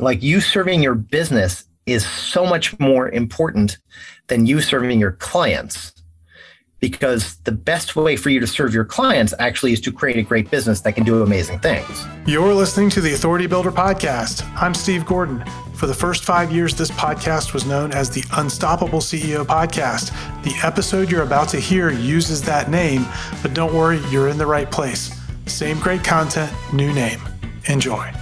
Like you serving your business is so much more important than you serving your clients because the best way for you to serve your clients actually is to create a great business that can do amazing things. You're listening to the Authority Builder Podcast. I'm Steve Gordon. For the first five years, this podcast was known as the Unstoppable CEO Podcast. The episode you're about to hear uses that name, but don't worry, you're in the right place. Same great content, new name. Enjoy.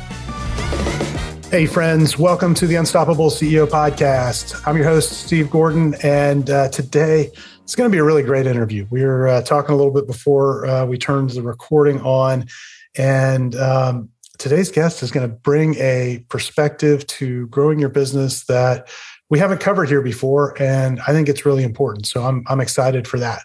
Hey, friends, welcome to the Unstoppable CEO Podcast. I'm your host, Steve Gordon, and uh, today, it's going to be a really great interview. We were uh, talking a little bit before uh, we turned the recording on, and um, today's guest is going to bring a perspective to growing your business that we haven't covered here before, and I think it's really important. So I'm I'm excited for that.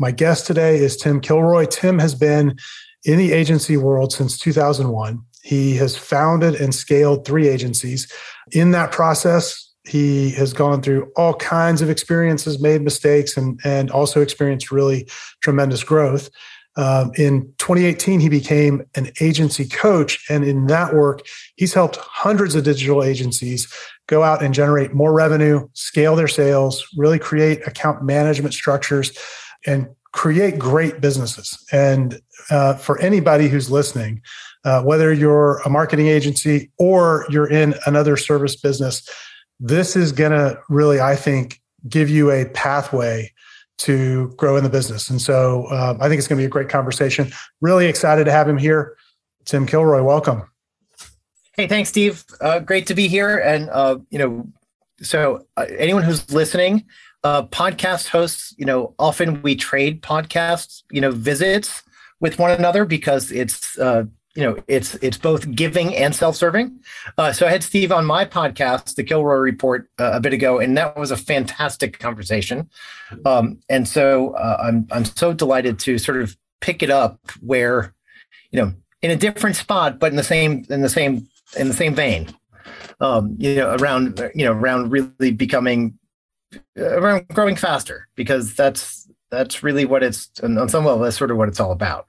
My guest today is Tim Kilroy. Tim has been in the agency world since 2001. He has founded and scaled three agencies. In that process, he has gone through all kinds of experiences, made mistakes, and, and also experienced really tremendous growth. Um, in 2018, he became an agency coach. And in that work, he's helped hundreds of digital agencies go out and generate more revenue, scale their sales, really create account management structures, and create great businesses. And uh, for anybody who's listening, uh, whether you're a marketing agency or you're in another service business, this is going to really, I think, give you a pathway to grow in the business. And so um, I think it's going to be a great conversation. Really excited to have him here. Tim Kilroy, welcome. Hey, thanks, Steve. Uh, great to be here. And, uh, you know, so uh, anyone who's listening, uh, podcast hosts, you know, often we trade podcasts, you know, visits with one another because it's you know it's it's both giving and self-serving. Uh, so i had steve on my podcast the kilroy report uh, a bit ago and that was a fantastic conversation. Um, and so uh, i'm i'm so delighted to sort of pick it up where you know in a different spot but in the same in the same in the same vein. Um, you know around you know around really becoming around growing faster because that's that's really what it's on some level that's sort of what it's all about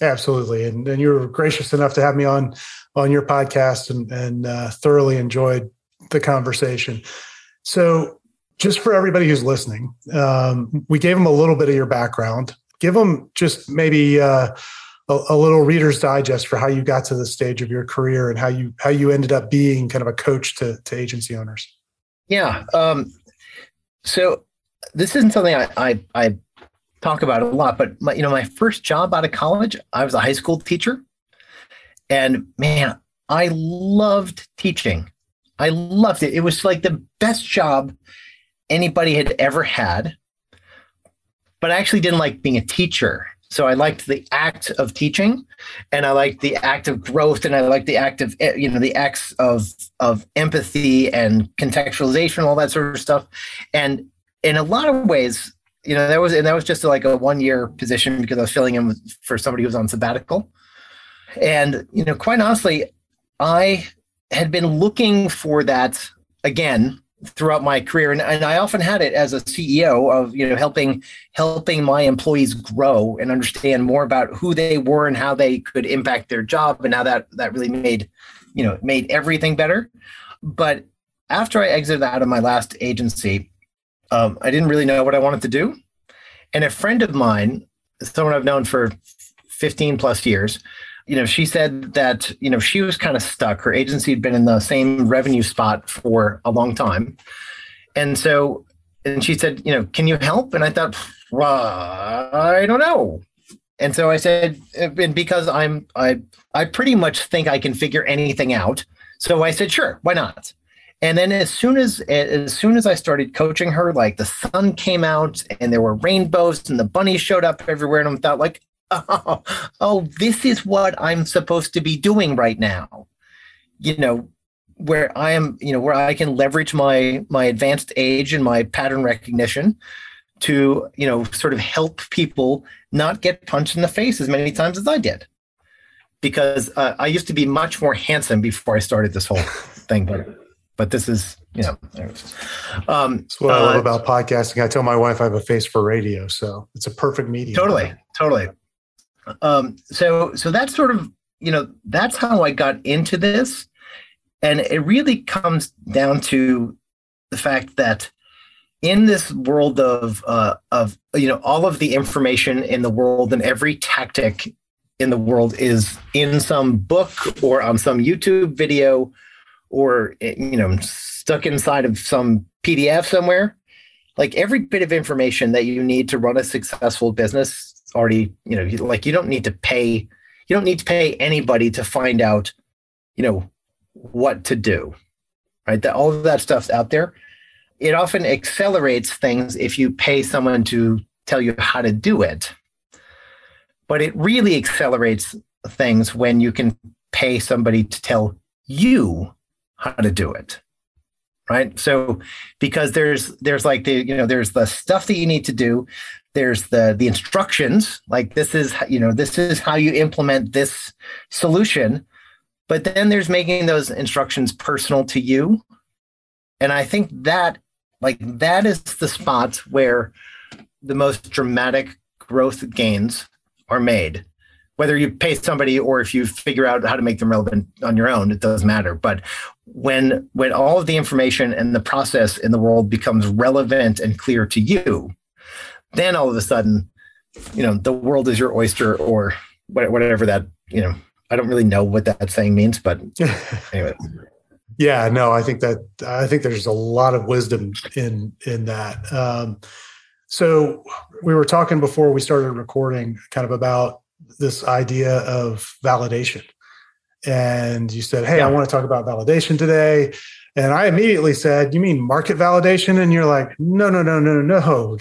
Absolutely, and and you were gracious enough to have me on on your podcast, and and uh, thoroughly enjoyed the conversation. So, just for everybody who's listening, um, we gave them a little bit of your background. Give them just maybe uh, a, a, little Reader's Digest for how you got to the stage of your career and how you how you ended up being kind of a coach to to agency owners. Yeah. Um, so this isn't something I, I, I talk about it a lot, but my, you know, my first job out of college, I was a high school teacher, and man, I loved teaching. I loved it. It was like the best job anybody had ever had. But I actually didn't like being a teacher. So I liked the act of teaching, and I liked the act of growth, and I liked the act of eh, you know the acts of of empathy and contextualization, all that sort of stuff. And in a lot of ways, you know that was and that was just like a one year position because I was filling in for somebody who was on sabbatical. And you know, quite honestly, I had been looking for that again throughout my career and, and i often had it as a ceo of you know helping helping my employees grow and understand more about who they were and how they could impact their job and how that that really made you know made everything better but after i exited out of my last agency um, I didn't really know what I wanted to do. And a friend of mine, someone I've known for 15 plus years, you know, she said that, you know, she was kind of stuck. Her agency had been in the same revenue spot for a long time. And so, and she said, you know, can you help? And I thought, well, I don't know. And so I said, and because I'm, I, I pretty much think I can figure anything out. So I said, sure, why not? And then as soon as as soon as I started coaching her, like the sun came out and there were rainbows and the bunnies showed up everywhere, and I thought like, oh, oh, this is what I'm supposed to be doing right now. You know, where I am, you know, where I can leverage my my advanced age and my pattern recognition to, you know, sort of help people not get punched in the face as many times as I did. Because uh, I used to be much more handsome before I started this whole thing, but but this is you know um, that's what uh, i love uh, about podcasting. I tell my wife i have a face for radio so it's a perfect medium. Totally totally. Um, so so that's sort of you know that's how i got into this. And it really comes down to the fact that in this world of uh, of you know all of the information in the world and every tactic in the world is in some book or on some YouTube video or eh, you know stuck inside of some PDF somewhere. Like every bit of information that you need to run a successful business already, you know, like you don't need to pay you don't need to pay anybody to find out, you know, what to do. Right? That all of that stuff's out there. It often accelerates things if you pay someone to tell you how to do it but it really accelerates things when you can pay somebody to tell you how to do it right? So because there's there's like the you know there's the stuff that you need to do. There's the the instructions like this is you know this is how you implement this solution. But then there's making those instructions personal to you. And i think that like that is the spot where the most dramatic growth gains are made. Whether you pay somebody or if you figure out how to make them relevant on your own, it doesn't matter. But when when all of the information and the process in the world becomes relevant and clear to you, then all of a sudden, you know, the world is your oyster or whatever that, you know, I don't really know what that saying means, but anyway. yeah, no, I think that I think there's a lot of wisdom in in that. Um, so we were talking before we started recording kind of about this idea of validation. And you said, Hey. I want to talk about validation today. And I immediately said, You mean market validation? And you're like, No, no, no, no, no,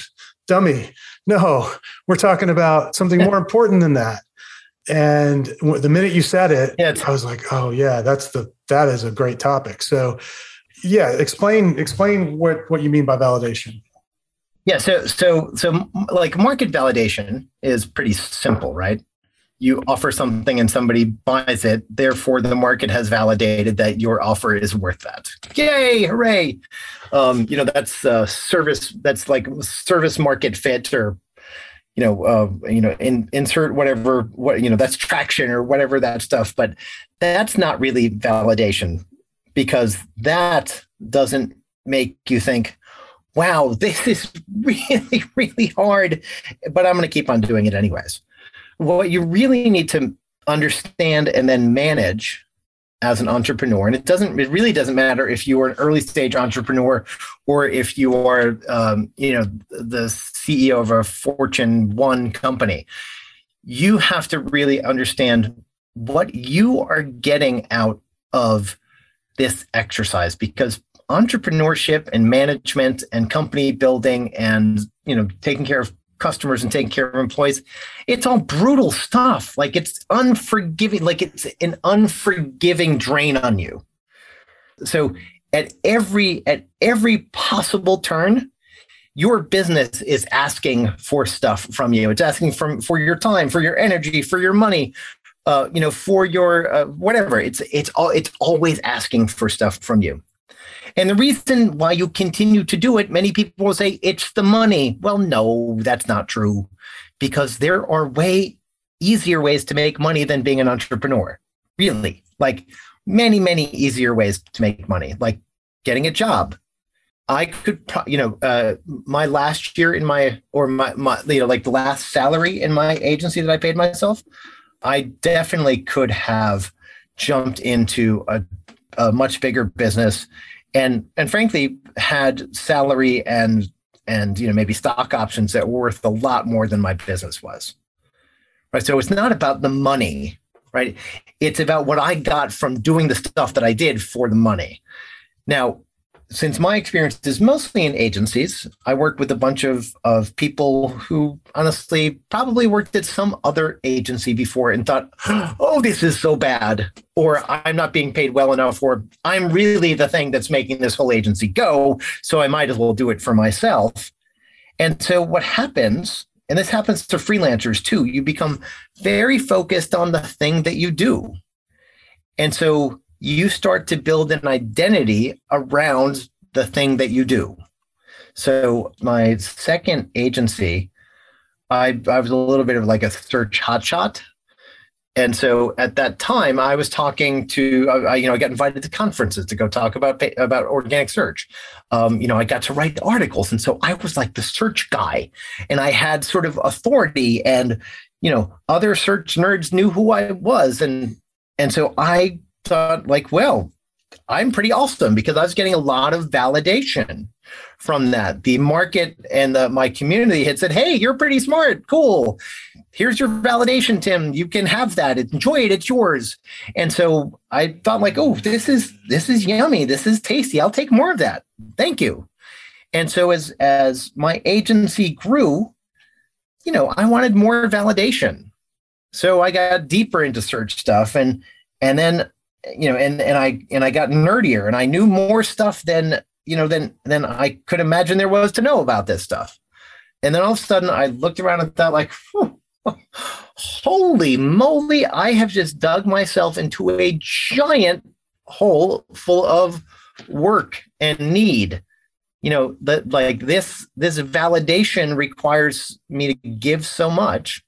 dummy. No, we're talking about something more important than that. And the minute you said it, yeah, I was like, Oh, yeah, that's the, that is a great topic. So, yeah, explain, explain what, what you mean by validation. Yeah, so so so like market validation is pretty simple, right? You offer something and somebody buys it, therefore the market has validated that your offer is worth that. Yay, hooray! Um, you know that's uh, service. That's like service market fit, or you know, uh, you know, in, insert whatever what you know that's traction or whatever that stuff. But that's not really validation because that doesn't make you think, wow, this is really, really hard, but I'm going to keep on doing it anyways. What you really need to understand and then manage as an entrepreneur, and it doesn't, it really doesn't matter if you are an early stage entrepreneur or if you are, um, you know, the CEO of a Fortune One company. You have to really understand what you are getting out of this exercise because entrepreneurship and management and company building and you know taking care of customers and taking care of employees it's all brutal stuff. Like it's unforgiving like it's an unforgiving drain on you. So at every at every possible turn your business is asking for stuff from you. It's asking from for your time for your energy for your money uh, you know for your uh, whatever. It's it's all it's always asking for stuff from you and the reason why you continue to do it, many people will say it's the money. Well, no, that's not true because there are way easier ways to make money than being an entrepreneur. Really, like many, many easier ways to make money, like getting a job. I could, you know, uh, my last year in my, or my, my, you know, like the last salary in my agency that I paid myself, I definitely could have jumped into a, a much bigger business and and frankly had salary and and you know maybe stock options that were worth a lot more than my business was. Right? So it's not about the money right? It's about what i got from doing the stuff that i did for the money. Now since my experience is mostly in agencies, I work with a bunch of, of people who honestly probably worked at some other agency before and thought, oh, this is so bad, or I'm not being paid well enough, or I'm really the thing that's making this whole agency go, so I might as well do it for myself. And so what happens, and this happens to freelancers too, you become very focused on the thing that you do. And so you start to build an identity around the thing that you do. So my second agency, I, I was a little bit of like a search hotshot. and so at that time, I was talking to, I, you know, I got invited to conferences to go talk about about organic search. Um, you know, I got to write articles, and so I was like the search guy, and I had sort of authority, and you know, other search nerds knew who I was, and and so I thought, like, well, I'm pretty awesome because I was getting a lot of validation from that. The market and the, my community had said, "Hey, you're pretty smart. Cool. Here's your validation, Tim. You can have that. Enjoy it. It's yours." And so I thought, like, "Oh, this is this is yummy. This is tasty. I'll take more of that. Thank you." And so as as my agency grew, you know, I wanted more validation. So I got deeper into search stuff and and then you know and and I and I got nerdier and I knew more stuff than you know, than than I could imagine there was to know about this stuff. And then all of a sudden, I looked around and thought, like, holy moly, I have just dug myself into a giant hole full of work and need. You know, that like this this validation requires me to give so much,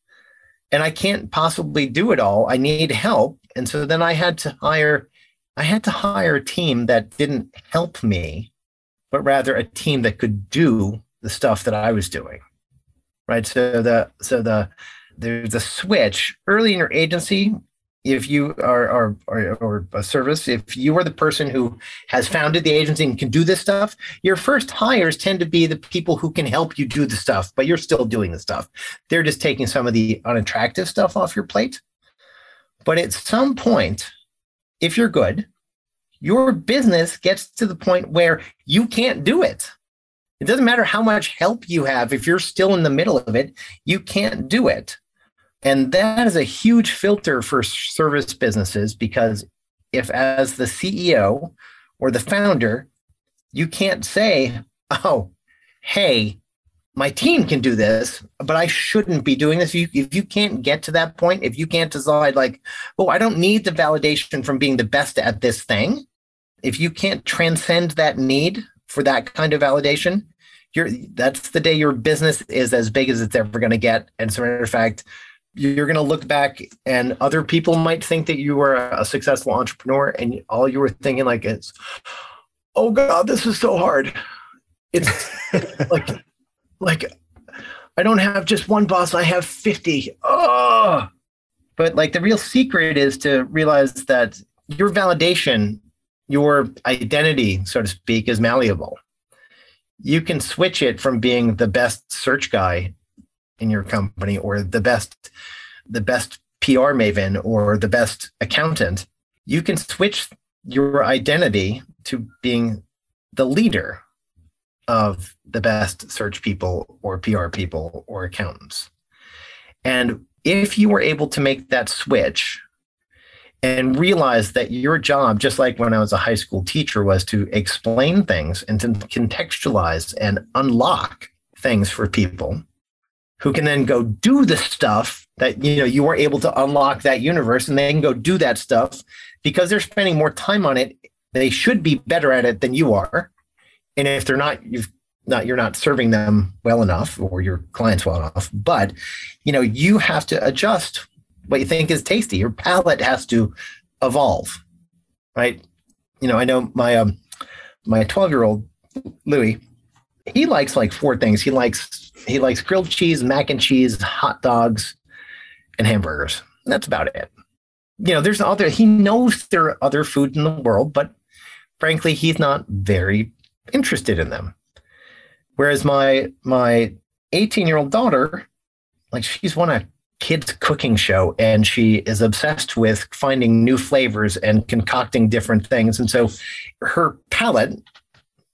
and I can't possibly do it all. I need help, and so then I had to hire I had to hire a team that didn't help me but rather a team that could do the stuff that I was doing. Right. So the so the there's a switch early in your agency. If you are, are, are or a service, if you are the person who has founded the agency and can do this stuff, your first hires tend to be the people who can help you do the stuff, but you're still doing the stuff. They're just taking some of the unattractive stuff off your plate. But at some point, if you're good, your business gets to the point where you can't do it. It doesn't matter how much help you have. If you're still in the middle of it, you can't do it. And that is a huge filter for service businesses because if, as the CEO or the founder, you can't say, oh, hey, my team can do this, but I shouldn't be doing this. If you, if you can't get to that point, if you can't decide, like, oh, I don't need the validation from being the best at this thing, if you can't transcend that need for that kind of validation, you're that's the day your business is as big as it's ever going to get. And so, matter of fact, you're going to look back and other people might think that you were a successful entrepreneur and all you were thinking like is oh god this is so hard it's like like i don't have just one boss i have 50 oh but like the real secret is to realize that your validation your identity, so to speak, is malleable. You can switch it from being the best search guy in your company or the best the best PR maven or the best accountant. You can switch your identity to being the leader of the best search people or PR people or accountants. And if you were able to make that switch and realize that your job, just like when I was a high school teacher, was to explain things and to contextualize and unlock things for people who can then go do the stuff that you know you weren't able to unlock that universe and they can go do that stuff because they're spending more time on it they should be better at it than you are and if they're not you've not you're not serving them well enough or your clients well enough but you know you have to adjust what you think is tasty. Your palate has to evolve, right? You know, I know my um, my 12 year old Louis, he likes like four things. He likes he likes grilled cheese, mac and cheese, hot dogs, and hamburgers. That's about it. You know, there's other. He knows there are other foods in the world, but frankly, he's not very interested in them. Whereas my my 18 year old daughter, like she's won a kids cooking show and she is obsessed with finding new flavors and concocting different things. And so her palate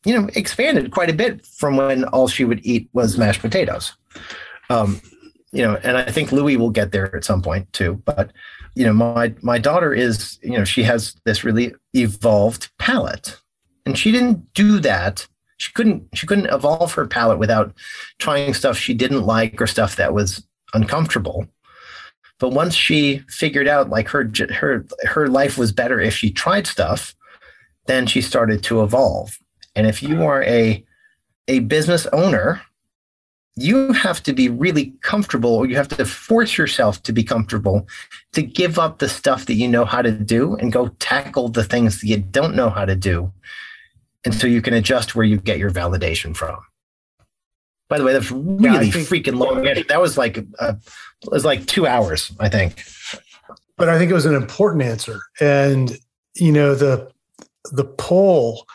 you know expanded quite a bit from when all she would eat was mashed potatoes. Um, you know and i think louis will get there at some point too. But you know my my daughter is you know she has this really evolved palate and she didn't do that. She couldn't she couldn't evolve her palate without trying stuff she didn't like or stuff that was uncomfortable. But once she figured out like her her her life was better if she tried stuff, then she started to evolve. And if you are a a business owner you have to be really comfortable or you have to force yourself to be comfortable to give up the stuff that you know how to do and go tackle the things that you don't know how to do and so you can adjust where you get your validation from. By the way that's really yeah, think, freaking long. That was like uh, it was like two hours i think. But i think it was an important answer. And you know the the pull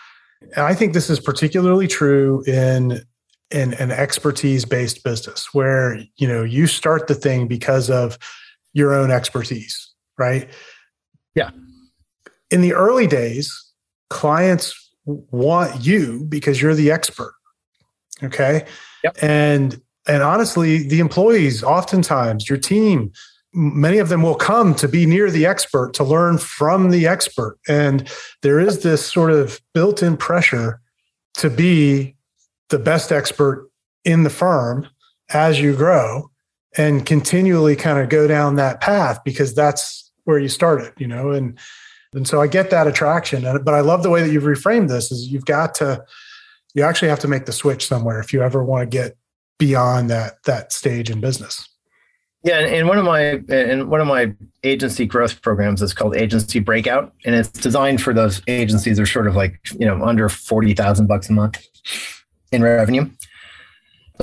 and i think this is particularly true in in an expertise based business where you know you start the thing because of your own expertise right? Yeah. In the early days clients want you because you're the expert okay? Yep. and and honestly the employees oftentimes your team many of them will come to be near the expert to learn from the expert. And there is this sort of built-in pressure to be the best expert in the firm as you grow and continually kind of go down that path because that's where you started, you know, and and so I get that attraction. But I love the way that you've reframed this is you've got to you actually have to make the switch somewhere if you ever want to get beyond that that stage in business. Yeah, and one of my and one of my agency growth programs is called Agency Breakout, and it's designed for those agencies that are sort of like you know under forty thousand bucks a month in revenue.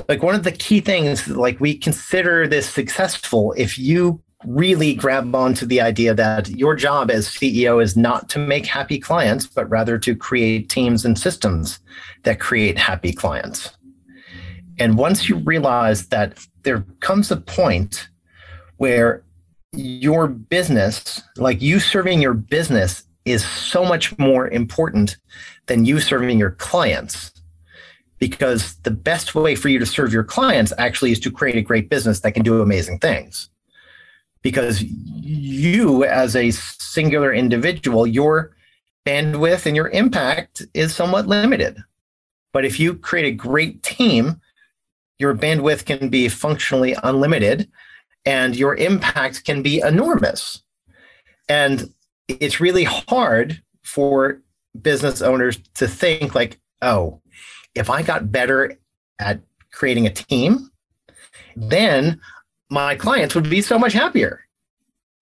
Like one of the key things, like we consider this successful if you really grab onto the idea that your job as CEO is not to make happy clients, but rather to create teams and systems that create happy clients. And once you realize that there comes a point where your business, like you serving your business, is so much more important than you serving your clients because the best way for you to serve your clients actually is to create a great business that can do amazing things. Because you, as a singular individual, your bandwidth and your impact is somewhat limited. But if you create a great team, your bandwidth can be functionally unlimited and your impact can be enormous. And it's really hard for business owners to think like, oh, if I got better at creating a team, then my clients would be so much happier.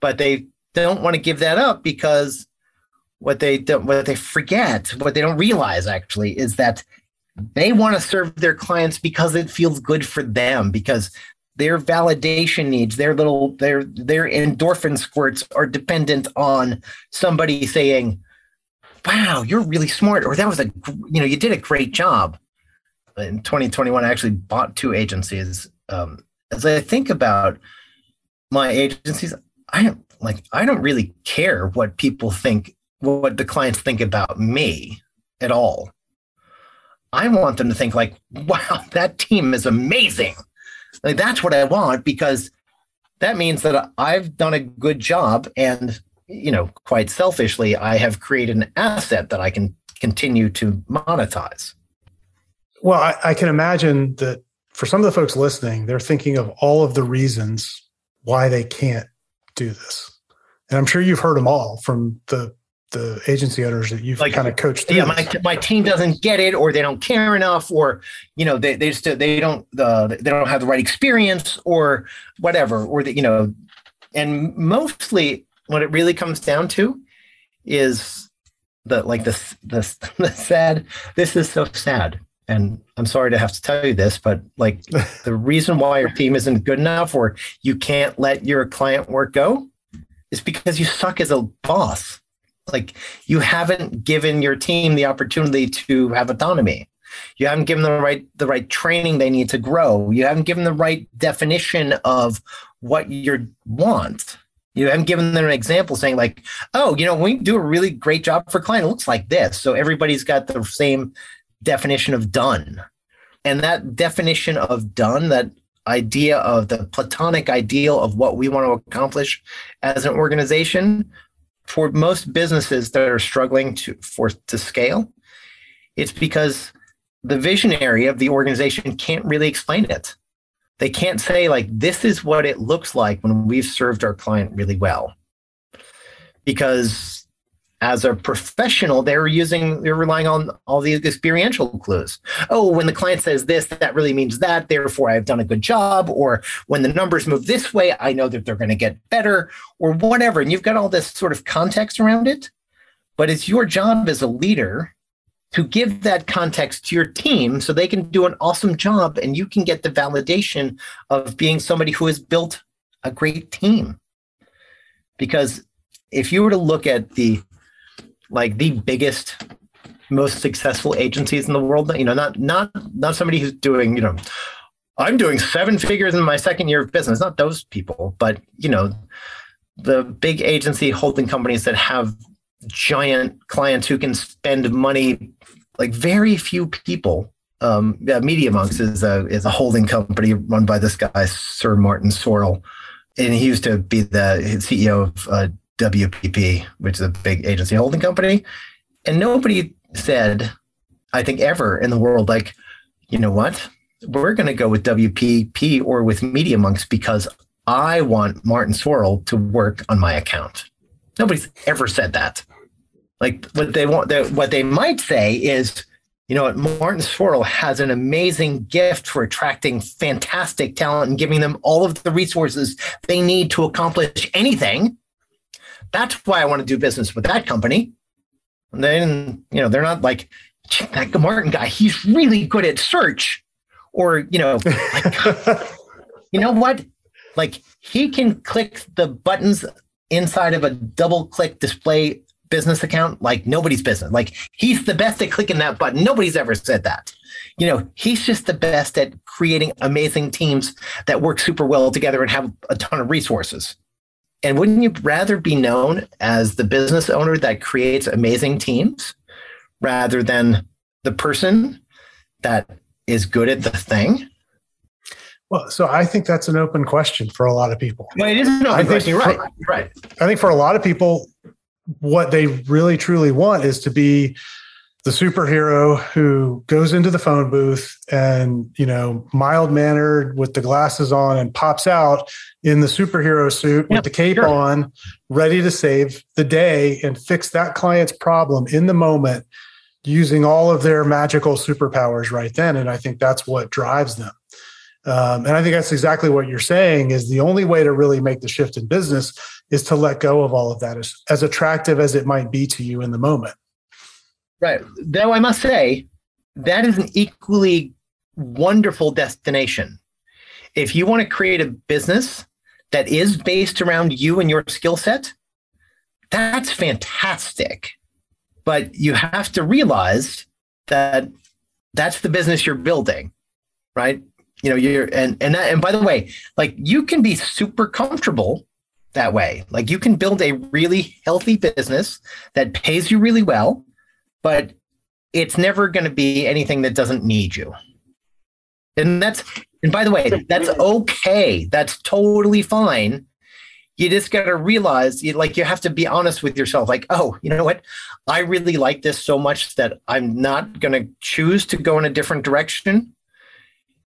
But they don't want to give that up because what they don't what they forget, what they don't realize actually is that they want to serve their clients because it feels good for them because their validation needs their little their their endorphin squirts are dependent on somebody saying wow you're really smart or that was a you know you did a great job in 2021, I actually bought two agencies. Um, as I think about my agencies, I don't like I don't really care what people think, what the clients think about me at all. I want them to think like, wow, that team is amazing. Like that's what I want because that means that I've done a good job and you know, quite selfishly, I have created an asset that I can continue to monetize. Well, I, I can imagine that for some of the folks listening, they're thinking of all of the reasons why they can't do this. And I'm sure you've heard them all from the the agency owners that you've like, kind of coached. Yeah, my, my team doesn't get it, or they don't care enough, or you know they they just they don't uh, they don't have the right experience, or whatever, or that you know, and mostly what it really comes down to is the like the the, the sad. This is so sad and I'm sorry to have to tell you this, but like the reason why your team isn't good enough or you can't let your client work go is because you suck as a boss. Like you haven't given your team the opportunity to have autonomy. You haven't given them the right the right training they need to grow. You haven't given the right definition of what you want. You haven't given them an example saying like, oh, you know, we do a really great job for client. It looks like this. So everybody's got the same definition of done. And that definition of done, that idea of the platonic ideal of what we want to accomplish as an organization, for most businesses that are struggling to for to scale, it's because the visionary of the organization can't really explain it. They can't say like this is what it looks like when we've served our client really well. Because as a professional, they're using, they're relying on all these experiential clues. Oh, when the client says this, that really means that. Therefore, I've done a good job. Or when the numbers move this way, I know that they're going to get better or whatever. And you've got all this sort of context around it. But it's your job as a leader to give that context to your team so they can do an awesome job and you can get the validation of being somebody who has built a great team. Because if you were to look at the like the biggest most successful agencies in the world you know not not not somebody who's doing you know i'm doing seven figures in my second year of business not those people but you know the big agency holding companies that have giant clients who can spend money like very few people. Um yeah, Media.Monks is a is a holding company run by this guy sir martin sorrell and he used to be the ceo of uh, WPP, which is a big agency holding company. And nobody said, I think ever in the world, like, you know what? We're going to go with WPP or with Media Monks because I want Martin Sorrell to work on my account. Nobody's ever said that. Like what they want, what they might say is, you know what, Martin Sorrell has an amazing gift for attracting fantastic talent and giving them all of the resources they need to accomplish anything. That's why I want to do business with that company. And then, you know, they're not like, that Martin guy, he's really good at search. Or, you know, like, you know what? Like he can click the buttons inside of a DoubleClick display business account like nobody's business. Like he's the best at clicking that button. Nobody's ever said that. You know, he's just the best at creating amazing teams that work super well together and have a ton of resources. And wouldn't you rather be known as the business owner that creates amazing teams rather than the person that is good at the thing? Well, so I think that's an open question for a lot of people. Well, it is an open question. right. right. I think for a lot of people, what they really truly want is to be the superhero who goes into the phone booth and you know mild mannered with the glasses on and pops out in the superhero suit yep, with the cape sure. on ready to save the day and fix that client's problem in the moment using all of their magical superpowers right then. And i think that's what drives them. Um, and i think that's exactly what you're saying is the only way to really make the shift in business is to let go of all of that as, as attractive as it might be to you in the moment Right. Though I must say, that is an equally wonderful destination. If you want to create a business that is based around you and your skill set, that's fantastic. But you have to realize that that's the business you're building, right? You know, you're and and that, and by the way, like you can be super comfortable that way. Like you can build a really healthy business that pays you really well but it's never going to be anything that doesn't need you. And that's, and by the way, that's okay. That's totally fine. You just got to realize, you, like, you have to be honest with yourself. Like, oh, you know what? I really like this so much that I'm not going to choose to go in a different direction.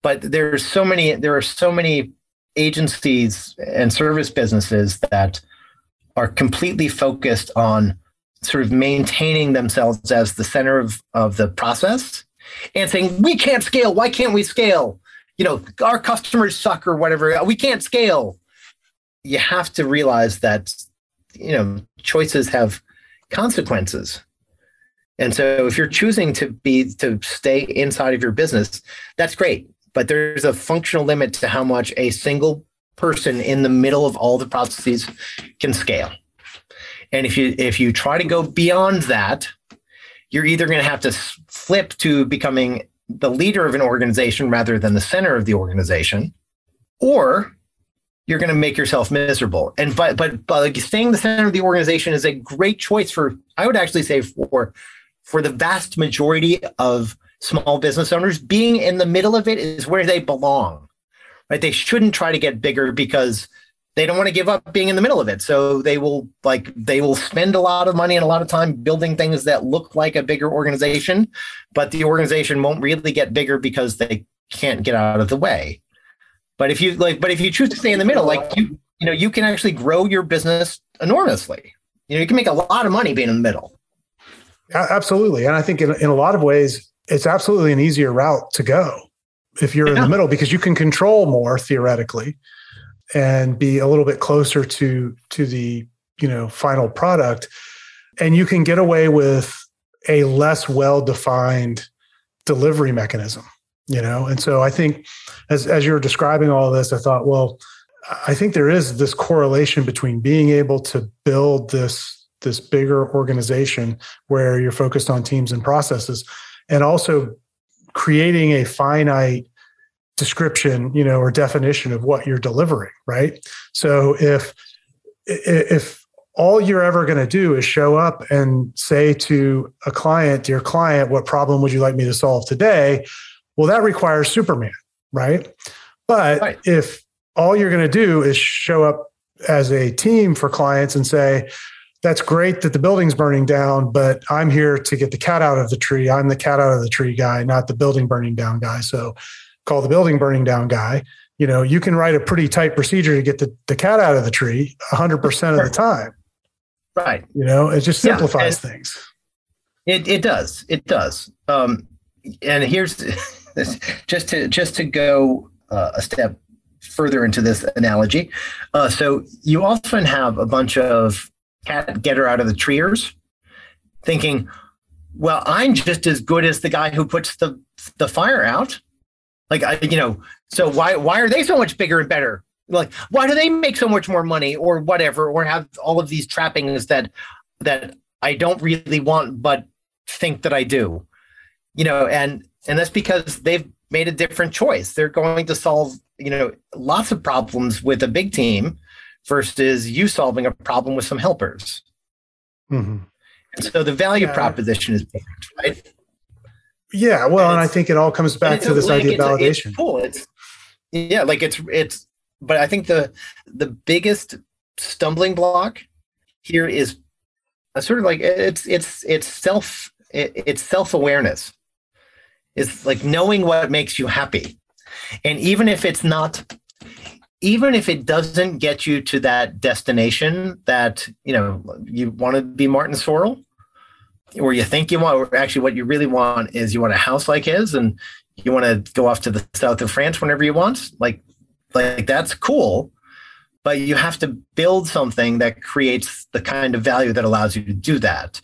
But there's so many, there are so many agencies and service businesses that are completely focused on sort of maintaining themselves as the center of, of the process and saying, we can't scale. Why can't we scale? You know, our customers suck or whatever. We can't scale. You have to realize that, you know, choices have consequences. And so if you're choosing to be to stay inside of your business, that's great. But there's a functional limit to how much a single person in the middle of all the processes can scale. And if you if you try to go beyond that, you're either going to have to flip to becoming the leader of an organization rather than the center of the organization, or you're going to make yourself miserable. And but but but staying the center of the organization is a great choice for I would actually say for for the vast majority of small business owners, being in the middle of it is where they belong. Right? They shouldn't try to get bigger because they don't want to give up being in the middle of it. So they will like they will spend a lot of money and a lot of time building things that look like a bigger organization, but the organization won't really get bigger because they can't get out of the way. But if you like, but if you choose to stay in the middle, like you, you know, you can actually grow your business enormously. You know, you can make a lot of money being in the middle. Absolutely. And I think in, in a lot of ways, it's absolutely an easier route to go if you're yeah. in the middle because you can control more theoretically and be a little bit closer to to the you know final product. And you can get away with a less well defined delivery mechanism you know? And so i think as as you're describing all this i thought well i think there is this correlation between being able to build this this bigger organization where you're focused on teams and processes and also creating a finite description you know or definition of what you're delivering right so if if all you're ever going to do is show up and say to a client dear client what problem would you like me to solve today well that requires superman right but right. if all you're going to do is show up as a team for clients and say that's great that the building's burning down, but I'm here to get the cat out of the tree. I'm the cat out of the tree guy, not the building burning down guy. So call the building burning down guy. You know, you can write a pretty tight procedure to get the, the cat out of the tree 100% of the time. Right. You know, it just simplifies yeah, things. It, it does. It does. Um, and here's just to just to go uh, a step further into this analogy. Uh, so you often have a bunch of cat get her out of the treers, thinking, well, I'm just as good as the guy who puts the the fire out. Like I, you know, so why why are they so much bigger and better? Like why do they make so much more money or whatever, or have all of these trappings that that I don't really want but think that I do? You know, and and that's because they've made a different choice. They're going to solve, you know, lots of problems with a big team versus you solving a problem with some helpers. Mm-hmm. And so the value yeah. proposition is different, right? Yeah, well, and, and I think it all comes back to this like idea of validation. It's cool. It's yeah, like it's it's but I think the the biggest stumbling block here is a sort of like it's it's it's self it, it's self-awareness. It's like knowing what makes you happy. And even if it's not even if it doesn't get you to that destination that you know you want to be Martin Sorrell, or you think you want, or actually what you really want is you want a house like his, and you want to go off to the south of France whenever you want. Like, like that's cool, but you have to build something that creates the kind of value that allows you to do that,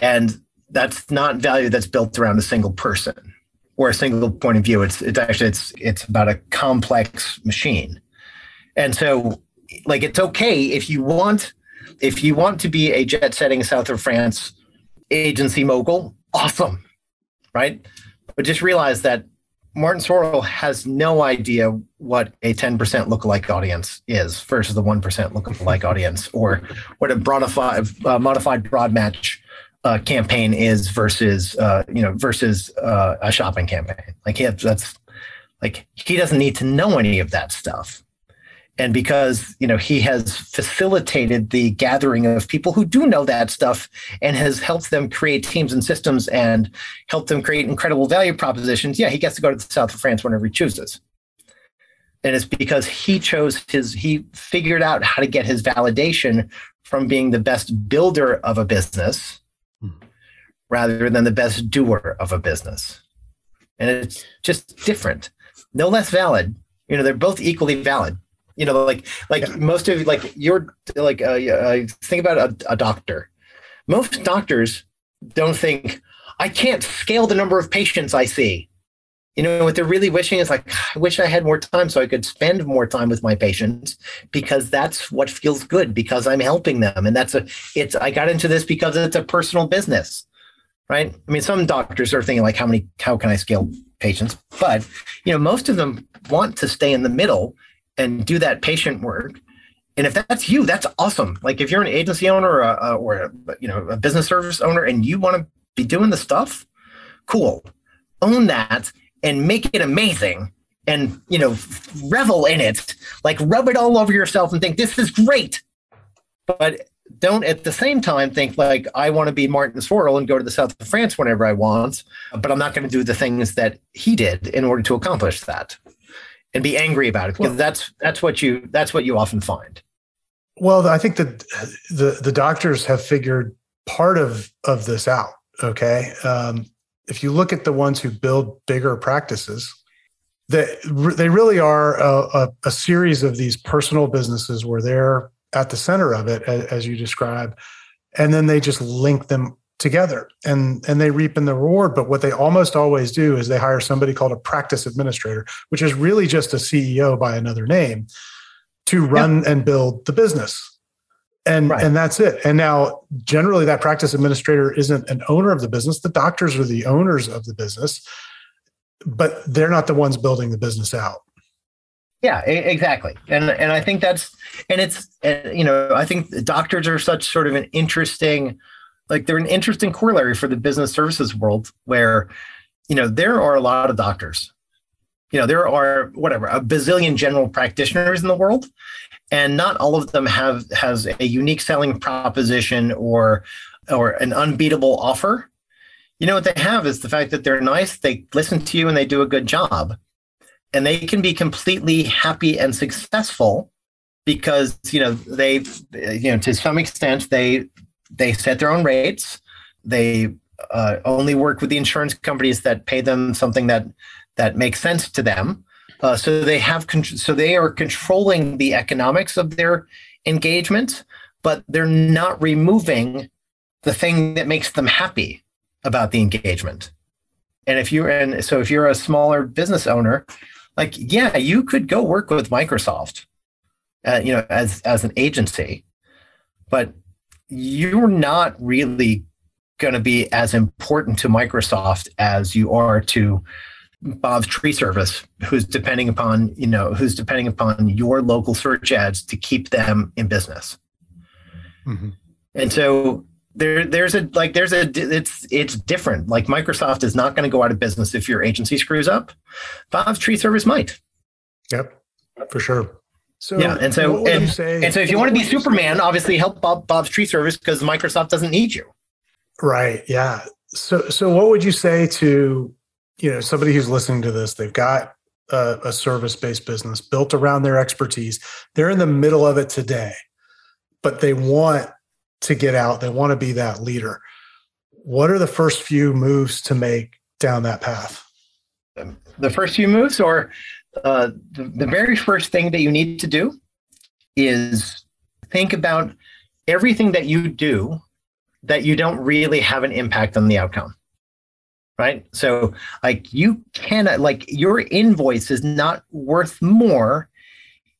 and that's not value that's built around a single person or a single point of view. It's it's actually it's it's about a complex machine. And so, like, it's okay if you want if you want to be a jet setting south of France agency mogul, awesome, right? But just realize that Martin Sorrell has no idea what a 10% lookalike audience is versus the 1% lookalike audience, or what a modified, uh, modified broad match uh, campaign is versus uh, you know versus uh, a shopping campaign. Like he has, that's like he doesn't need to know any of that stuff and because you know he has facilitated the gathering of people who do know that stuff and has helped them create teams and systems and helped them create incredible value propositions yeah he gets to go to the south of france whenever he chooses. And it's because he chose his he figured out how to get his validation from being the best builder of a business hmm. rather than the best doer of a business. And it's just different. No less valid. You know they're both equally valid you know like like yeah. most of like you're like uh, uh, think about a, a doctor. Most doctors don't think i can't scale the number of patients i see. You know what they're really wishing is like i wish i had more time so i could spend more time with my patients because that's what feels good because i'm helping them. And that's a it's i got into this because it's a personal business. Right? I mean some doctors are thinking like how many how can i scale patients? But you know most of them want to stay in the middle and do that patient work. And if that's you, that's awesome. Like if you're an agency owner or a, or a, you know a business service owner and you want to be doing the stuff, cool. Own that and make it amazing and you know revel in it like rub it all over yourself and think this is great but don't at the same time think like i want to be martin sorrell and go to the south of france whenever i want but i'm not going to do the things that he did in order to accomplish that and be angry about it because well, that's that's what you that's what you often find. Well, I think that the the doctors have figured part of of this out. Okay, um, if you look at the ones who build bigger practices, they they really are a, a, a series of these personal businesses where they're at the center of it, as, as you describe, and then they just link them together and and they reap in the reward. But what they almost always do is they hire somebody called a practice administrator which is really just a ceo by another name to run and build the business. And right. and that's it. And now generally that practice administrator isn't an owner of the business. The doctors are the owners of the business but they're not the ones building the business out. Yeah exactly. And and i think that's and it's you know i think doctors are such sort of an interesting like they're an interesting corollary for the business services world where you know there are a lot of doctors. You know there are whatever a bazillion general practitioners in the world and not all of them have has a unique selling proposition or or an unbeatable offer. You know what they have is the fact that they're nice they listen to you and they do a good job. And they can be completely happy and successful because you know they you know to some extent they they set their own rates. They uh, only work with the insurance companies that pay them something that that makes sense to them. Uh, so they have con- so they are controlling the economics of their engagement, but they're not removing the thing that makes them happy about the engagement. And if you're and so if you're a smaller business owner, like yeah, you could go work with Microsoft, uh, you know, as as an agency, but you're not really going to be as important to Microsoft as you are to Bob's tree service, who's depending upon, you know, who's depending upon your local search ads to keep them in business. Mm-hmm. And so there, there's a like there's a it's it's different. Like Microsoft is not going to go out of business if your agency screws up. Bob's tree service might. Yep, for sure. So yeah, and so and, and so if you want to be Superman, obviously help Bob, Bob's Tree Service because Microsoft doesn't need you. Right. Yeah. So so what would you say to you know somebody who's listening to this? They've got a, a service based business built around their expertise. They're in the middle of it today, but they want to get out. They want to be that leader. What are the first few moves to make down that path? The first few moves, or uh, the, the very first thing that you need to do is think about everything that you do that you don't really have an impact on the outcome right? So like you cannot like your invoice is not worth more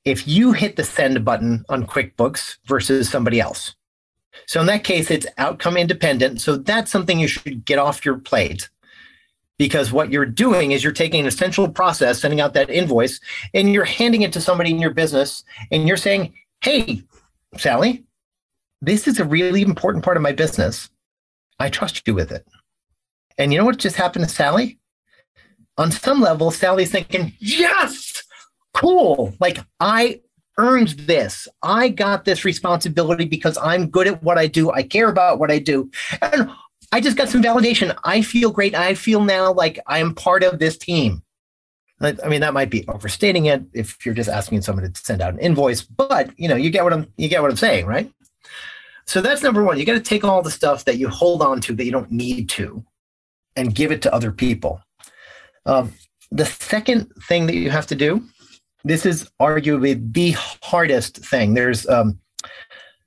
if you hit the send button on quickbooks versus somebody else. So in that case it's outcome independent. So that's something you should get off your plate because what you're doing is you're taking an essential process, sending out that invoice, and you're handing it to somebody in your business, and you're saying, "Hey, Sally, this is a really important part of my business. I trust you with it." And you know what just happened to Sally? On some level, Sally's thinking, "Yes, cool! Like I earned this. I got this responsibility because I'm good at what I do. I care about what I do. And I just got some validation. I feel great. I feel now like I am part of this team. I mean, that might be overstating it if you're just asking someone to send out an invoice, but you know, you get what I'm you get what I'm saying, right? So that's number one. You got to take all the stuff that you hold on to that you don't need to, and give it to other people. Um, the second thing that you have to do, this is arguably the hardest thing. There's um,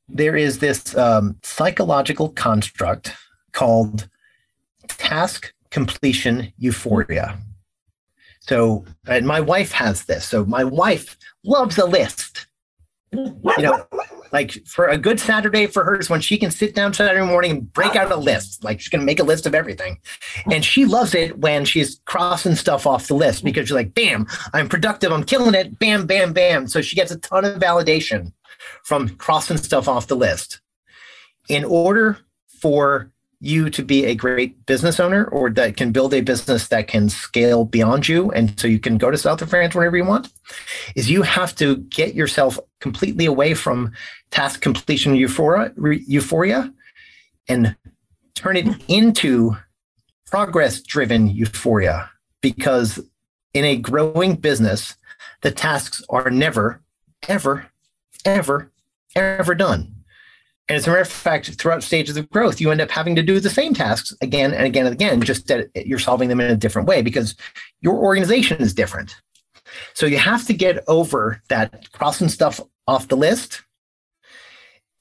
there is this um, psychological construct called task completion euphoria. So, and my wife has this. So, my wife loves a list. You know, like for a good Saturday for her is when she can sit down Saturday morning and break out a list. Like she's going to make a list of everything. And she loves it when she's crossing stuff off the list because she's like, bam, I'm productive. I'm killing it. Bam, bam, bam. So she gets a ton of validation from crossing stuff off the list. In order for you to be a great business owner or that can build a business that can scale beyond you and so you can go to south of france whenever you want is you have to get yourself completely away from task completion euphoria, euphoria and turn it into progress driven euphoria because in a growing business the tasks are never ever ever ever done. And as a matter of fact, throughout stages of growth, you end up having to do the same tasks again and again and again, just that you're solving them in a different way because your organization is different. So you have to get over that crossing stuff off the list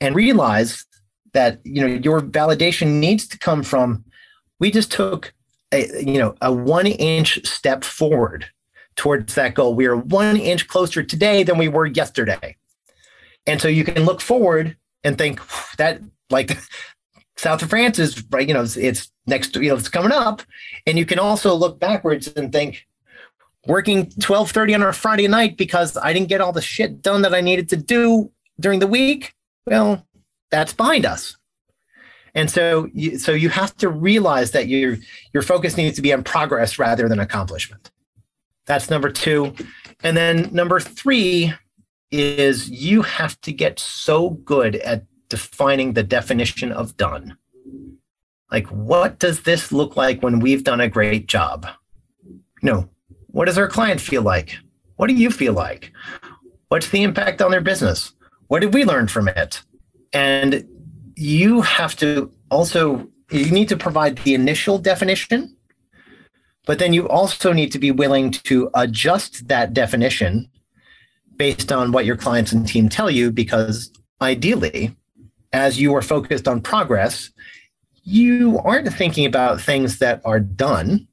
and realize that you know your validation needs to come from we just took a you know a one inch step forward towards that goal. We are one inch closer today than we were yesterday. And so you can look forward and think that like South of France is right, you know, it's, it's next, you know, it's coming up. And you can also look backwards and think, working 1230 on a Friday night because I didn't get all the shit done that I needed to do during the week. Well, that's behind us. And so, you, so you have to realize that your your focus needs to be on progress rather than accomplishment. That's number two. And then number three is you have to get so good at defining the definition of done. Like, what does this look like when we've done a great job? You know, what does our client feel like? What do you feel like? What's the impact on their business? What did we learn from it? And you have to also, you need to provide the initial definition but then you also need to be willing to adjust that definition based on what your clients and team tell you, because ideally, as you are focused on progress, you aren't thinking about things that are done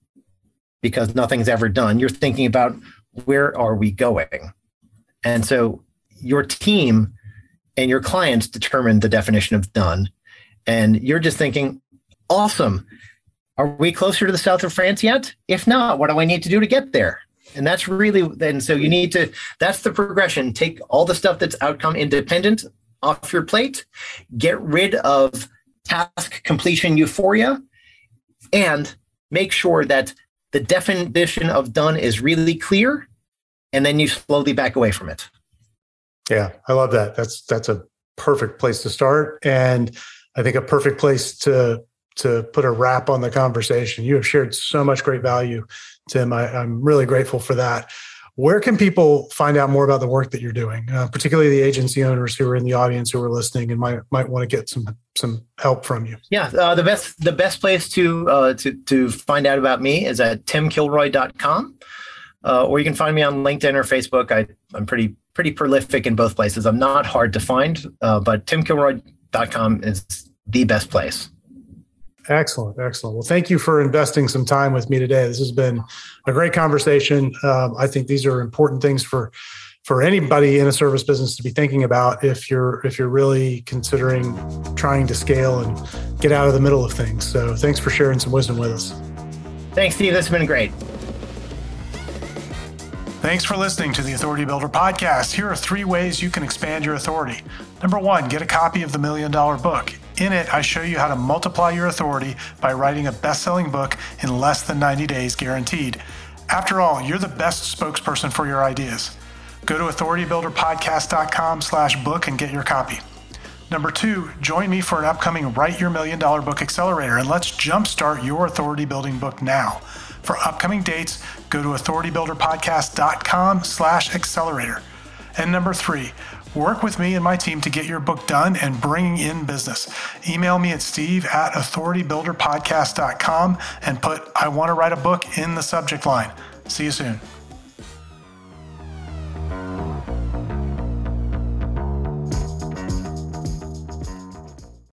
because nothing's ever done. You're thinking about where are we going? And so your team and your clients determine the definition of done. And you're just thinking, awesome. Are we closer to the south of France yet? If not, what do I need to do to get there? And that's really then so you need to that's the progression. Take all the stuff that's outcome independent off your plate, get rid of task completion euphoria, and make sure that the definition of done is really clear, and then you slowly back away from it. Yeah, I love that. That's that's a perfect place to start. And I think a perfect place to to put a wrap on the conversation. You have shared so much great value, Tim. I, am really grateful for that. Where can people find out more about the work that you're doing, uh, particularly the agency owners who are in the audience who are listening and might might want to get some some help from you? Yeah, uh, the best the best place to uh, to to find out about me is at timkilroy.com, uh, or you can find me on LinkedIn or Facebook. I I'm pretty pretty prolific in both places. I'm not hard to find, uh, but timkilroy.com is the best place. Excellent, excellent. Well, thank you for investing some time with me today. This has been a great conversation. Um, I think these are important things for for anybody in a service business to be thinking about if you're if you're really considering trying to scale and get out of the middle of things. So, thanks for sharing some wisdom with us. Thanks, Steve. This has been great. Thanks for listening to the Authority Builder podcast. Here are three ways you can expand your authority. Number one, get a copy of the Million Dollar Book. In it, I show you how to multiply your authority by writing a best selling book in less than 90 days guaranteed. After all, you're the best spokesperson for your ideas. Go to authoritybuilderpodcast.com slash book and get your copy. Number two, join me for an upcoming Write Your Million Dollar Book Accelerator and let's jumpstart your authority building book now. For upcoming dates, go to authoritybuilderpodcast.com slash accelerator. And number three, Work with me and my team to get your book done and bringing in business. Email me at steve at authoritybuilderpodcast.com and put I want to write a book in the subject line. See you soon.